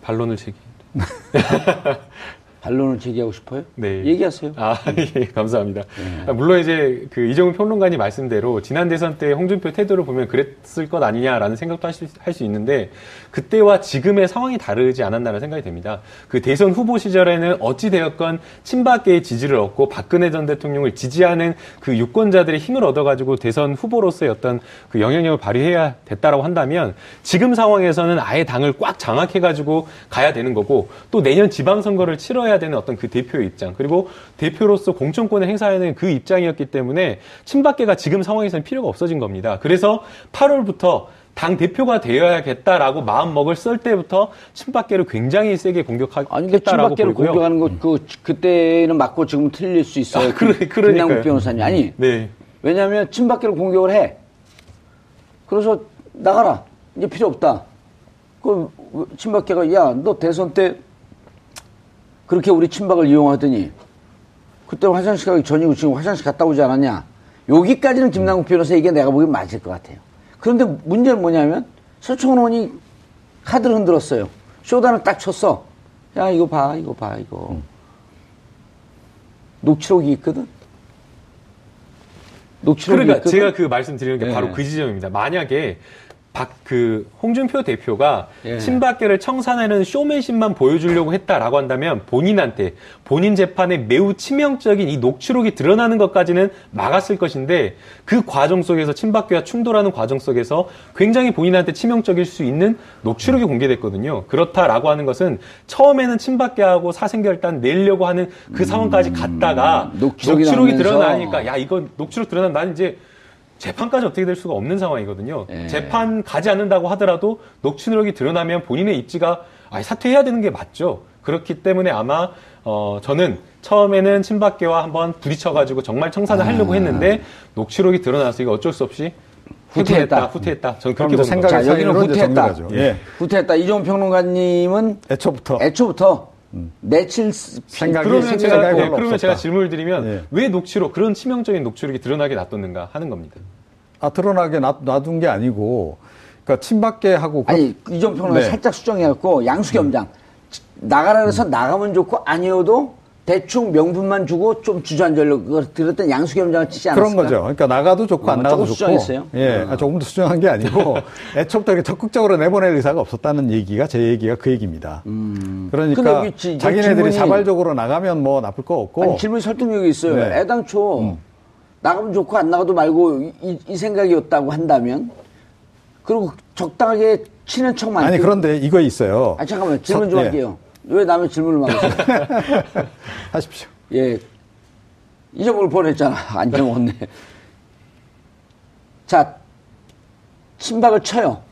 반론을 제기.
반론을 제기하고 싶어요?
네.
얘기하세요.
아, 예, 감사합니다. 아, 물론 이제 그 이정훈 평론가님 말씀대로 지난 대선 때 홍준표 태도를 보면 그랬을 것 아니냐라는 생각도 할 수, 할수 있는데 그때와 지금의 상황이 다르지 않았나라는 생각이 됩니다. 그 대선 후보 시절에는 어찌되었건 친박계의 지지를 얻고 박근혜 전 대통령을 지지하는 그 유권자들의 힘을 얻어가지고 대선 후보로서의 어떤 그 영향력을 발휘해야 됐다라고 한다면 지금 상황에서는 아예 당을 꽉 장악해가지고 가야 되는 거고 또 내년 지방선거를 치러야 되는 어떤 그 대표의 입장 그리고 대표로서 공천권을 행사하는 그 입장이었기 때문에 친박계가 지금 상황에서는 필요가 없어진 겁니다. 그래서 8월부터 당 대표가 되어야겠다라고 마음 먹을 썰 때부터 친박계를 굉장히 세게 공격하겠다라고
아니, 근데 친박계를
보이고요.
공격하는 것, 그, 그때는 맞고 지금 틀릴 수 있어요.
아, 그러- 그러니까요.
김남국 변호사님. 아니,
네.
왜냐하면 친박계를 공격을 해. 그래서 나가라. 이제 필요 없다. 그 친박계가 야, 너 대선 때 그렇게 우리 친박을 이용하더니 그때 화장실 가기 전이고 지금 화장실 갔다 오지 않았냐. 여기까지는 김남국 변호사 이게 내가 보기엔 맞을 것 같아요. 그런데 문제는 뭐냐면 서청원 의원이 카드를 흔들었어요. 쇼단을 딱 쳤어. 야, 이거 봐, 이거 봐, 이거. 녹취록이 있거든? 녹취록이
그러니까
있거든?
제가 그 말씀드리는 게
예.
바로 그 지점입니다. 만약에 박 그 홍준표 대표가
예.
친박계를 청산하는 쇼맨십만 보여주려고 했다라고 한다면 본인한테 본인 재판에 매우 치명적인 이 녹취록이 드러나는 것까지는 막았을 것인데 그 과정 속에서 친박계와 충돌하는 과정 속에서 굉장히 본인한테 치명적일 수 있는 녹취록이 공개됐거든요. 그렇다라고 하는 것은 처음에는 친박계하고 사생결단 내려고 하는 그 상황까지 갔다가
음. 녹취록이
녹취록이 드러나니까 야 이건 녹취록 드러나면 난 이제 재판까지 어떻게 될 수가 없는 상황이거든요.
예.
재판 가지 않는다고 하더라도 녹취록이 드러나면 본인의 입지가 아, 사퇴해야 되는 게 맞죠. 그렇기 때문에 아마 어 저는 처음에는 친박계와 한번 부딪혀가지고 정말 청산을 하려고 했는데 녹취록이 드러나서 이거 어쩔 수 없이
후퇴했다.
후퇴했다. 저는 그렇게
자, 여기는 후퇴했다.
예.
후퇴했다. 이종 평론가님은
애초부터
애초부터 내칠
생각이
그러면 제가 네, 그러면
없었다.
제가 질문을 드리면
예.
왜 녹취록 그런 치명적인 녹취록이 드러나게 놔뒀는가 하는 겁니다.
아 드러나게 놔, 놔둔 게 아니고 그러니까 친박계 하고
아니 이종 평론가
네.
살짝 수정해갖고 양수겸장 나가라 그래서 나가면 좋고 아니어도 대충 명분만 주고 좀 주저앉으려고 들었던 양수겸 장을 치지 않았을까?
그런 거죠. 그러니까 나가도 좋고 안
어,
나가도
조금
좋고.
수정했어요?
예,
어.
아, 조금 더 수정한 게 아니고 애초부터 이렇게 적극적으로 내보낼 의사가 없었다는 얘기가 제 얘기가 그 얘기입니다.
근데
그러니까
지-
자기네들이
질문이-
자발적으로 나가면 뭐 나쁠 거 없고.
아니 질문 설득력이 있어요.
네.
애당초 나가면 좋고 안 나가도 말고 이, 이- 이 생각이었다고 한다면 그리고 적당하게 치는 척만
아니
그-
그런데 이거 있어요.
아 잠깐만 질문
서-
좀
예.
할게요. 왜 남의 질문을 막으세요?
하십시오.
예. 이정을 보냈잖아. 안정원네. 자, 친박을 쳐요.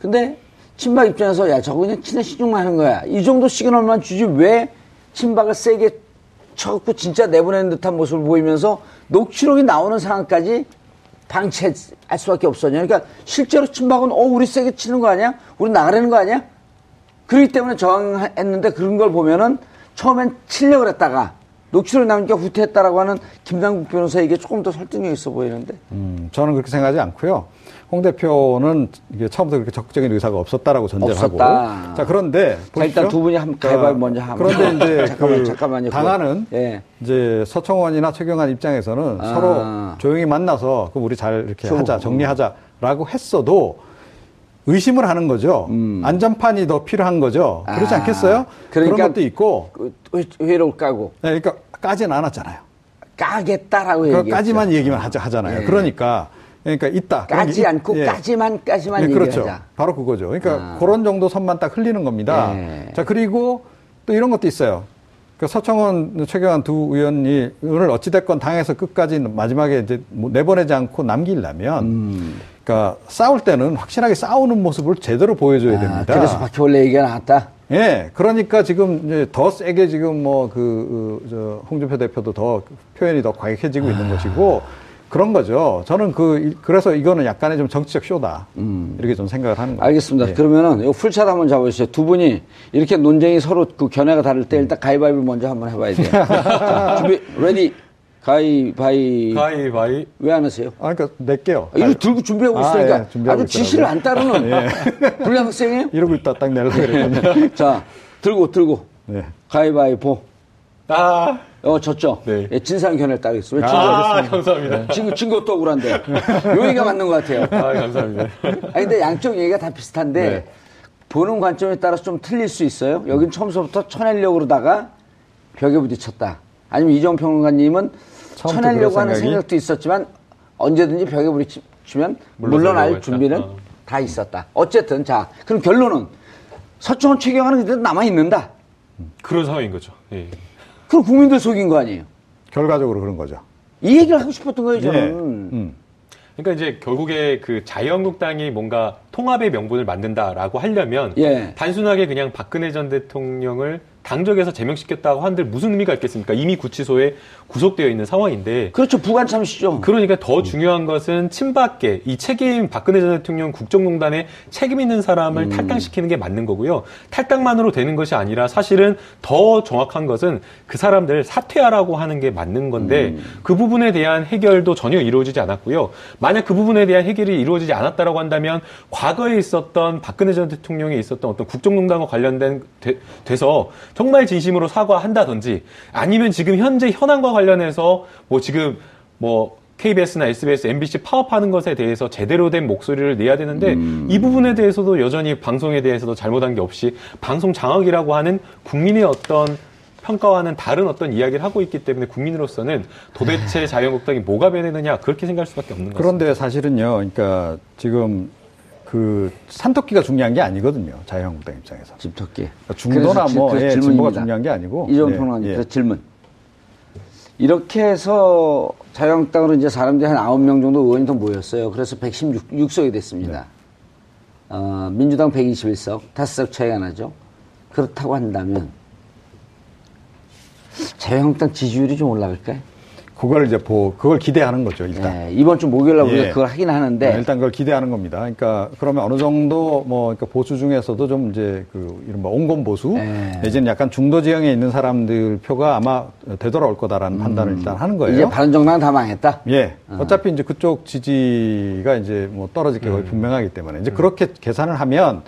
근데 친박 입장에서 야 저거 그냥 친해 시중만 하는 거야. 이 정도 시그널만 주지 왜 친박을 세게 쳐갖고 진짜 내보내는 듯한 모습을 보이면서 녹취록이 나오는 상황까지 방치할 수밖에 없었냐. 그러니까 실제로 친박은 어 우리 세게 치는 거 아니야? 우리 나가려는 거 아니야? 그렇기 때문에 저항했는데 그런 걸 보면은 처음엔 치려고 했다가 녹취록이 나오니까 후퇴했다라고 하는 김남국 변호사에게 조금 더 설득력 있어 보이는데.
음, 저는 그렇게 생각하지 않고요. 홍 대표는 이게 처음부터 그렇게 적극적인 의사가 없었다라고 전제를 하고.
없었다.
자 그런데
자, 일단. 두 분이 한
자,
가위바위보 먼저 하면.
그런데 이제
잠깐만,
그
잠깐만요.
당하는
예.
이제 서청원이나 최경환 입장에서는
아.
서로 조용히 만나서 그럼 우리 잘 이렇게
좀,
하자 정리하자라고 했어도 의심을 하는 거죠. 안전판이 더 필요한 거죠. 그렇지
음. 아,
않겠어요?
그러니까
그런 것도 있고.
그 회- 회의록을 까고
네, 그러니까 까지는 않았잖아요.
까겠다라고 얘기했죠.
그까지만 얘기만 하자 하잖아요.
예.
그러니까 그러니까 있다. 게
까지
있-
않고
예.
까지만 까지만
네, 그렇죠.
얘기하자.
바로 그거죠. 그러니까
아.
그런 정도 선만 딱 흘리는 겁니다.
예.
자 그리고 또 이런 것도 있어요. 그 서청원, 최경환 두 의원이 오늘 어찌됐건 당에서 끝까지 마지막에 이제 뭐 내보내지 않고 남기려면,
음.
그러니까 싸울 때는 확실하게 싸우는 모습을 제대로 보여줘야
아,
됩니다.
그래서 바퀴벌레 얘기가 나왔다.
예, 그러니까 지금 이제 더 세게 지금 뭐 그, 저, 홍준표 대표도 더 표현이 더 과격해지고 있는 것이고 그런 거죠. 저는 그, 이- 그래서 이거는 약간의 좀 정치적 쇼다. 이렇게 좀 생각을 하는 거예요.
알겠습니다.
예.
그러면은 이 풀차도 한번 잡아주세요. 두 분이 이렇게 논쟁이 서로 그 견해가 다를 때 일단 가위바위보 먼저 한번 해봐야 돼요. 자, 준비, ready, 가위바위.
가위바위
왜 안 하세요?
아, 그러니까 낼게요.
이거 들고 준비하고
아,
있으니까
예, 준비하고
아주 지시를 안 따르는
예.
불량 학생이에요?
이러고 있다 딱 내려고 그랬거든요.
자, 들고, 들고.
네.
가위바위보.
아,
어, 졌죠?
네.
예, 진상 견해를 따르겠습니다.
왜아
진상?
감사합니다.
진, 진 것도 억울한데. 요 얘기가 맞는 것 같아요.
아 감사합니다.
아니, 근데 양쪽 얘기가 다 비슷한데,
네.
보는 관점에 따라서 좀 틀릴 수 있어요. 여긴 처음부터 쳐내려고 그러다가 벽에 부딪혔다. 아니면 이정 평론가님은
처음부터
쳐내려고 하는
생각이?
생각도 있었지만 언제든지 벽에 부딪히면 물러날. 준비는
어.
다 있었다. 어쨌든 자, 그럼 결론은 서청원 최경환은 그대로 남아 있는다.
그런 상황인 거죠. 예.
그럼 국민들 속인 거 아니에요.
결과적으로 그런 거죠.
이 얘기를 하고 싶었던 거예요,
예.
저는.
음.
그러니까 이제 결국에 그 자유한국당이 뭔가 통합의 명분을 만든다라고 하려면
예.
단순하게 그냥 박근혜 전 대통령을 당적에서 제명시켰다고 한들 무슨 의미가 있겠습니까? 이미 구치소에 구속되어 있는 상황인데
그렇죠. 부관 참시죠.
그러니까 더 중요한 것은 친박계 이 책임 박근혜 전 대통령 국정농단에 책임 있는 사람을 탈당시키는 게 맞는 거고요. 탈당만으로 되는 것이 아니라 사실은 더 정확한 것은 그 사람들 사퇴하라고 하는 게 맞는 건데 그 부분에 대한 해결도 전혀 이루어지지 않았고요. 만약 그 부분에 대한 해결이 이루어지지 않았다라고 한다면 과거에 있었던 박근혜 전 대통령에 있었던 어떤 국정농단과 관련된 돼, 돼서 정말 진심으로 사과한다든지 아니면 지금 현재 현안과 관련해서 뭐 지금 뭐 KBS나 SBS, MBC 파업하는 것에 대해서 제대로 된 목소리를 내야 되는데 이 부분에 대해서도 여전히 방송에 대해서도 잘못한 게 없이 방송 장악이라고 하는 국민의 어떤 평가와는 다른 어떤 이야기를 하고 있기 때문에 국민으로서는 도대체 자유한국당이 뭐가 변했느냐 그렇게 생각할 수밖에 없는 거죠.
그런데 사실은요, 그러니까 지금 그 산토끼가 중요한 게 아니거든요. 자유한국당 입장에서.
집토끼.
그러니까 중도나 뭐, 예. 진보가 중요한 게 아니고.
이종
네,
평론가님,
예.
그래서 질문. 이렇게 해서 자유한국당으로 이제 사람들이 한 9명 정도 의원이 더 모였어요. 그래서 116석이 됐습니다.
네.
어, 민주당 121석, 5석 차이가 나죠. 그렇다고 한다면 자유한국당 지지율이 좀 올라갈까요?
그걸 이제 보, 그걸 기대하는 거죠, 일단.
네, 이번 주 목요일 날 우리가
예.
그걸 하긴 하는데
네, 일단 그걸 기대하는 겁니다. 그러니까 그러면 어느 정도 뭐 그러니까 보수 중에서도 좀 이제 그 이른바 온건 보수
네.
내지는 약간 중도 지형에 있는 사람들 표가 아마 되돌아올 거다라는 판단을 일단 하는 거예요.
음. 이제 바른정당은 다 망했다.
예. 어 차피 이제 그쪽 지지가 이제 뭐 떨어질 게 거의 분명하기 때문에 이제 그렇게 계산을 하면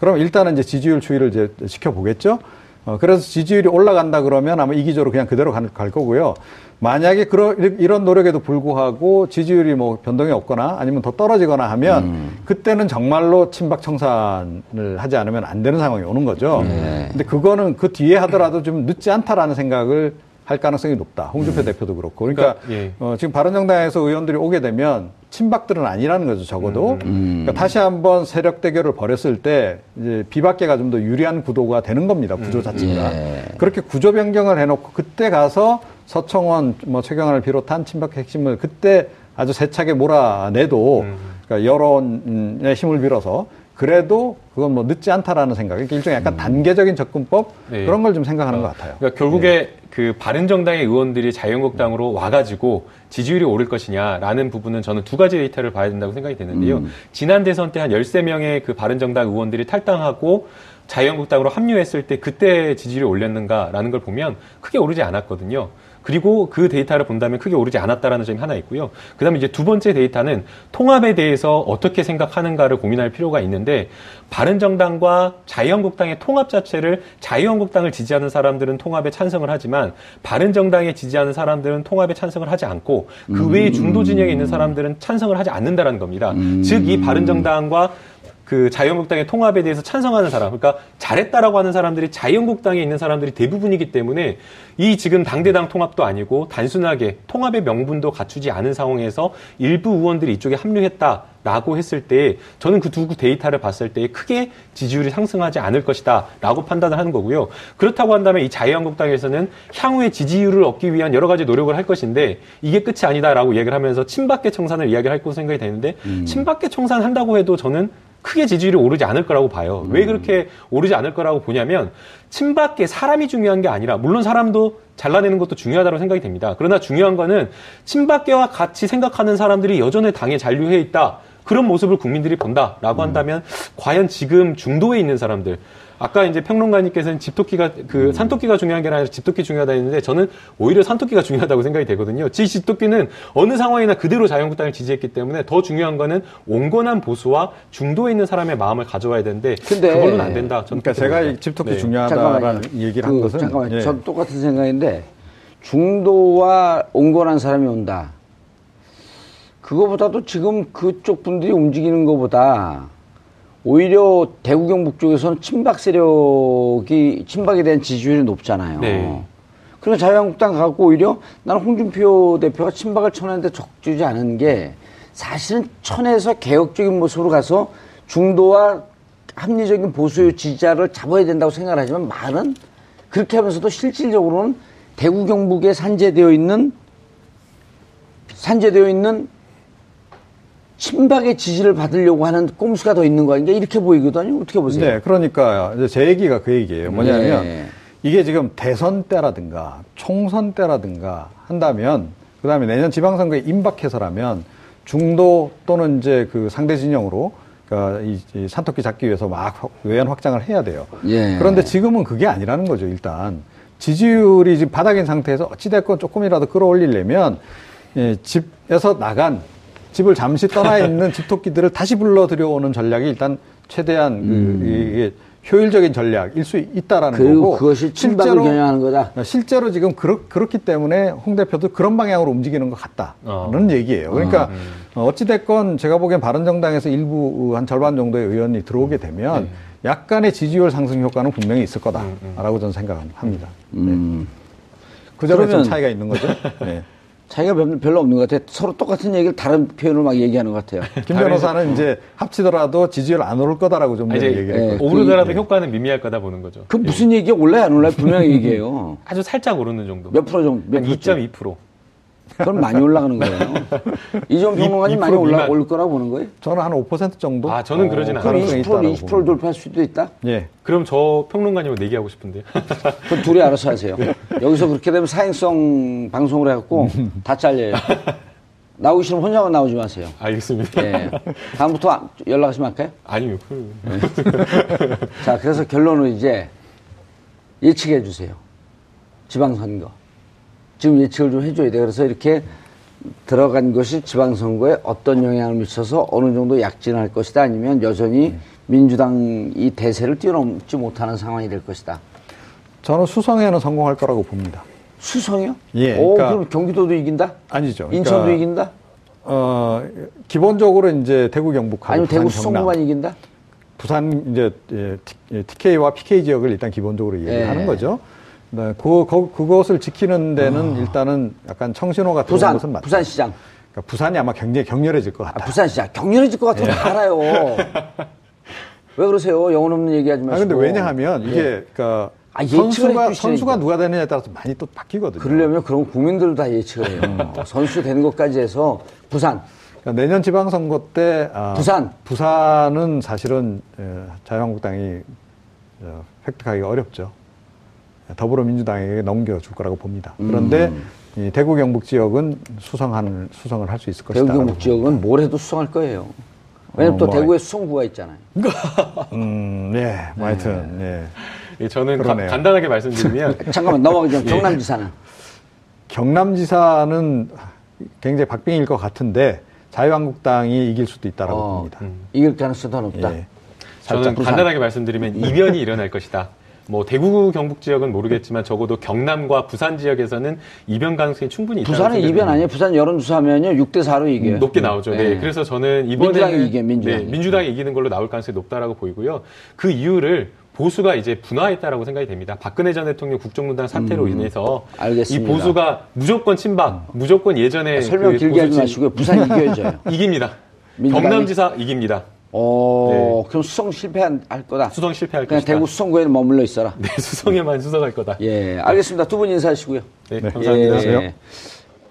그럼 일단은 이제 지지율 추이를 이제 지켜보겠죠. 어, 그래서 지지율이 올라간다 그러면 아마 이기적으로 그냥 그대로 갈, 갈 거고요. 만약에 그런 이런 노력에도 불구하고 지지율이 뭐 변동이 없거나 아니면 더 떨어지거나 하면 그때는 정말로 친박 청산을 하지 않으면 안 되는 상황이 오는 거죠. 근데 그거는 그 뒤에 하더라도 좀 늦지 않다라는 생각을 할 가능성이 높다. 홍준표 대표도 그렇고. 그러니까,
그러니까, 예.
어, 지금 바른정당에서 의원들이 오게 되면 친박들은 아니라는 거죠. 적어도. 그러니까 다시 한번 세력 대결을 벌였을 때 이제 비박계가 좀 더 유리한 구도가 되는 겁니다. 구조 자체가.
예.
그렇게 구조 변경을 해놓고 그때 가서 서청원, 뭐 최경환을 비롯한 친박 핵심을 그때 아주 세차게 몰아내도 그러니까 여론의 힘을 빌어서 그래도 그건 뭐 늦지 않다라는 생각. 그러니까 일종의 약간 단계적인 접근법
네.
그런 걸 좀 생각하는 것 같아요.
그러니까 결국에 그 바른정당의 의원들이 자유한국당으로 와가지고 지지율이 오를 것이냐라는 부분은 저는 두 가지 데이터를 봐야 된다고 생각이 되는데요. 지난 대선 때 한 13명의 그 바른정당 의원들이 탈당하고 자유한국당으로 합류했을 때 그때 지지율이 올렸는가라는 걸 보면 크게 오르지 않았거든요. 그리고 그 데이터를 본다면 크게 오르지 않았다라는 점이 하나 있고요. 그 다음에 이제 두 번째 데이터는 통합에 대해서 어떻게 생각하는가를 고민할 필요가 있는데 바른정당과 자유한국당의 통합 자체를 자유한국당을 지지하는 사람들은 통합에 찬성을 하지만 바른정당에 지지하는 사람들은 통합에 찬성을 하지 않고 그 외에 중도 진영에 있는 사람들은 찬성을 하지 않는다라는 겁니다. 즉이 바른정당과 그 자유한국당의 통합에 대해서 찬성하는 사람, 그러니까 잘했다라고 하는 사람들이 자유한국당에 있는 사람들이 대부분이기 때문에 이 지금 당대당 통합도 아니고 단순하게 통합의 명분도 갖추지 않은 상황에서 일부 의원들이 이쪽에 합류했다 라고 했을 때 저는 그 두 데이터를 봤을 때 크게 지지율이 상승하지 않을 것이다 라고 판단을 하는 거고요. 그렇다고 한다면 이 자유한국당에서는 향후에 지지율을 얻기 위한 여러 가지 노력을 할 것인데 이게 끝이 아니다 라고 얘기를 하면서 친박계 청산을 이야기를 할 것으로 생각이 되는데 친박계 청산 한다고 해도 저는 크게 지지율이 오르지 않을 거라고 봐요. 왜 그렇게 오르지 않을 거라고 보냐면 친박계 사람이 중요한 게 아니라 물론 사람도 잘라내는 것도 중요하다고 생각이 됩니다. 그러나 중요한 거는 친박계와 같이 생각하는 사람들이 여전히 당에 잔류해 있다. 그런 모습을 국민들이 본다라고 한다면 과연 지금 중도에 있는 사람들 아까 이제 평론가님께서는 집토끼가 그 산토끼가 중요한 게 아니라 집토끼 중요하다 했는데 저는 오히려 산토끼가 중요하다고 생각이 되거든요. 지 집토끼는 어느 상황이나 그대로 자유한국당을 지지했기 때문에 더 중요한 거는 온건한 보수와 중도에 있는 사람의 마음을 가져와야 되는데
근데
그걸로는 안 된다. 저는
그러니까 제가. 이 집토끼
네.
중요하다라는 얘기를 한
그,
것은
잠깐만,
예.
전 똑같은 생각인데 중도와 온건한 사람이 온다. 그거보다도 지금 그쪽 분들이 움직이는 것보다 오히려 대구 경북 쪽에서는 친박 세력이 친박에 대한 지지율이 높잖아요.
네.
그러니까 자유한국당 갖고 오히려 나는 홍준표 대표가 친박을 쳐내는데 적주지 않은 게 사실은 천에서 개혁적인 모습으로 가서 중도와 합리적인 보수의 지지자를 잡아야 된다고 생각을 하지만 말은 그렇게 하면서도 실질적으로는 대구 경북에 산재되어 있는 산재되어 있는 친박의 지지를 받으려고 하는 꼼수가 더 있는 거 아닌가 이렇게 보이거든요. 어떻게 보세요?
네, 그러니까 이제 제 얘기가 그 얘기예요. 뭐냐면
네.
이게 지금 대선 때라든가 총선 때라든가 한다면 그다음에 내년 지방선거에 임박해서라면 중도 또는 이제 그 상대 진영으로 그러니까 이, 이 산토끼 잡기 위해서 막 확- 외연 확장을 해야 돼요.
예.
그런데 지금은 그게 아니라는 거죠. 일단 지지율이 지금 바닥인 상태에서 어찌됐건 조금이라도 끌어올리려면 예, 집에서 나간 집을 잠시 떠나 있는 집토끼들을 다시 불러 들여오는 전략이 일단 최대한 그, 이게 효율적인 전략일 수 있다라는
그리고
거고
그것이 친박을 겨냥하는 거다.
실제로 지금 그렇, 그렇기 때문에 홍 대표도 그런 방향으로 움직이는 것 같다는
어.
얘기예요. 그러니까 어, 어찌됐건 제가 보기엔 바른정당에서 일부 한 절반 정도의 의원이 들어오게 되면 약간의 지지율 상승 효과는 분명히 있을 거다라고 저는 생각합니다. 네. 그 점에 좀 차이가 있는 거죠. 네.
차이가 별- 별로 없는 것 같아요. 서로 똑같은 얘기를 다른 표현으로 막 얘기하는 것 같아요.
김 변호사는 이제 합치더라도 지지율 안 오를 거다라고 좀 얘기했거든요.
예.
오르더라도
그-
효과는 미미할 거다 보는 거죠.
그 무슨 얘기야? 올라요, 안 올라요? 분명히 얘기해요.
아주 살짝 오르는 정도.
몇 프로 정도?
몇한
프로쯤?
2.2%.
그럼 많이 올라가는 거예요. 이전 평론가님 많이
2%
올라
미만.
올 거라고 보는 거예요?
저는 한 5% 정도.
아, 저는 그러진
그럼
않아요.
가능성이
20%
있다라고
20%
봅니다.
돌파할 수도 있다?
예.
그럼 저 평론가님은 내기하고 싶은데요.
그 둘이 알아서 하세요. 여기서 그렇게 되면 사행성 방송을 해갖고 다 잘려요. 나오기 싫으면 혼자만 나오지 마세요.
알겠습니다.
예. 다음부터 안- 연락하시면 할까요?
아니요. 그-
자, 그래서 결론은 이제 예측해 주세요. 지방선거. 지금 예측을 좀 해줘야 돼. 그래서 이렇게 들어간 것이 지방선거에 어떤 영향을 미쳐서 어느 정도 약진할 것이다. 아니면 여전히 민주당이 대세를 뛰어넘지 못하는 상황이 될 것이다.
저는 수성에는 성공할 거라고 봅니다.
수성이요?
예,
오,
그러니까-
그럼 경기도도 이긴다?
아니죠.
인천도
그러니까,
이긴다?
어, 기본적으로 이제 대구 경북하고
아니면 대구 수성구만 이긴다?
부산 이제 예, T- 예, TK와 PK 지역을 일단 기본적으로 얘기를
예.
하는 거죠. 네, 그, 그, 그것을 지키는 데는 일단은 약간 청신호가 들어온
부산,
것은 맞다.
부산시장.
그러니까 부산이 아마 굉장히 격렬해질 것
아,
같다.
부산시장. 격렬해질 것 같아요. 알아요. 왜 그러세요? 영혼 없는 얘기하지 마시고.
아 근데 왜냐하면 이게
예.
그러니까
아,
선수가 선수가. 누가 되느냐에 따라서 많이 또 바뀌거든요.
그러려면 그럼 국민들도 다 예측을 해요.
음.
선수 되는 것까지 해서 부산.
그러니까 내년 지방선거 때 아,
부산.
부산은 사실은 어, 자유한국당이 어, 획득하기가 어렵죠. 더불어민주당에게 넘겨줄 거라고 봅니다. 그런데
음.
이 대구 경북 지역은 수성한 수성을 할 수 있을 것이다.
대구 경북 지역은 뭘 해도 수성할 거예요. 왜냐면
어,
또
뭐,
대구에 수성구가 있잖아요.
음, 예, 뭐 하여튼 예.
예, 저는 가-. 간단하게 말씀드리면
잠깐만 넘어가기
예.
전 경남지사는.
경남지사는 굉장히 박빙일 것 같은데 자유한국당이 이길 수도 있다라고
어,
봅니다.
이길 가능성이 더 높다.
예.
저는. 간단하게 말씀드리면 이변이 일어날 것이다. 뭐 대구 경북 지역은 모르겠지만 적어도 경남과 부산 지역에서는 이변 가능성이 충분히 있다.
부산은 이변 아니에요. 부산 여론조사하면요 6대 4로 이겨요.
높게 나오죠. 네.
네.
그래서 저는 이번에는
민주당이 민주당이.
네, 민주당이 이기는 걸로 나올 가능성이 높다라고 보이고요. 그 이유를 보수가 이제 분화했다라고 생각이 됩니다. 박근혜 전 대통령 국정농단 사태로 인해서
음, 알겠습니다.
이 보수가 무조건 친박, 무조건 예전에
설명
그
길게 하지 마시고요. 부산 이겨야죠.
이깁니다.
민주당이-
경남지사 이깁니다.
어, 그럼 수성 실패할 거다.
수성 실패할
그냥
것이다.
대구 수성구에는 머물러 있어라.
네, 수성에만 수성할 거다.
예, 알겠습니다. 두 분 인사하시고요.
네,
네.
감사합니다.
예.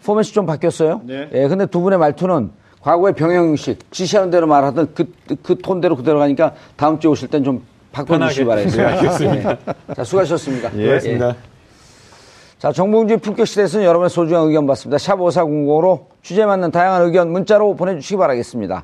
포맷이 좀 바뀌었어요.
네.
예, 근데 두 분의 말투는 과거의 병영식 지시하는 대로 말하던 그, 그 톤대로 그대로 가니까 다음 주에 오실 땐 좀 바꿔주시기. 바라겠습니다.
네, 알겠습니다.
예. 자, 수고하셨습니다.
예.
고맙습니다.
자, 정봉주의 품격 시대에서는 여러분의 소중한 의견 받습니다. 샵 5400으로 주제에 맞는 다양한 의견 문자로 보내주시기 바라겠습니다.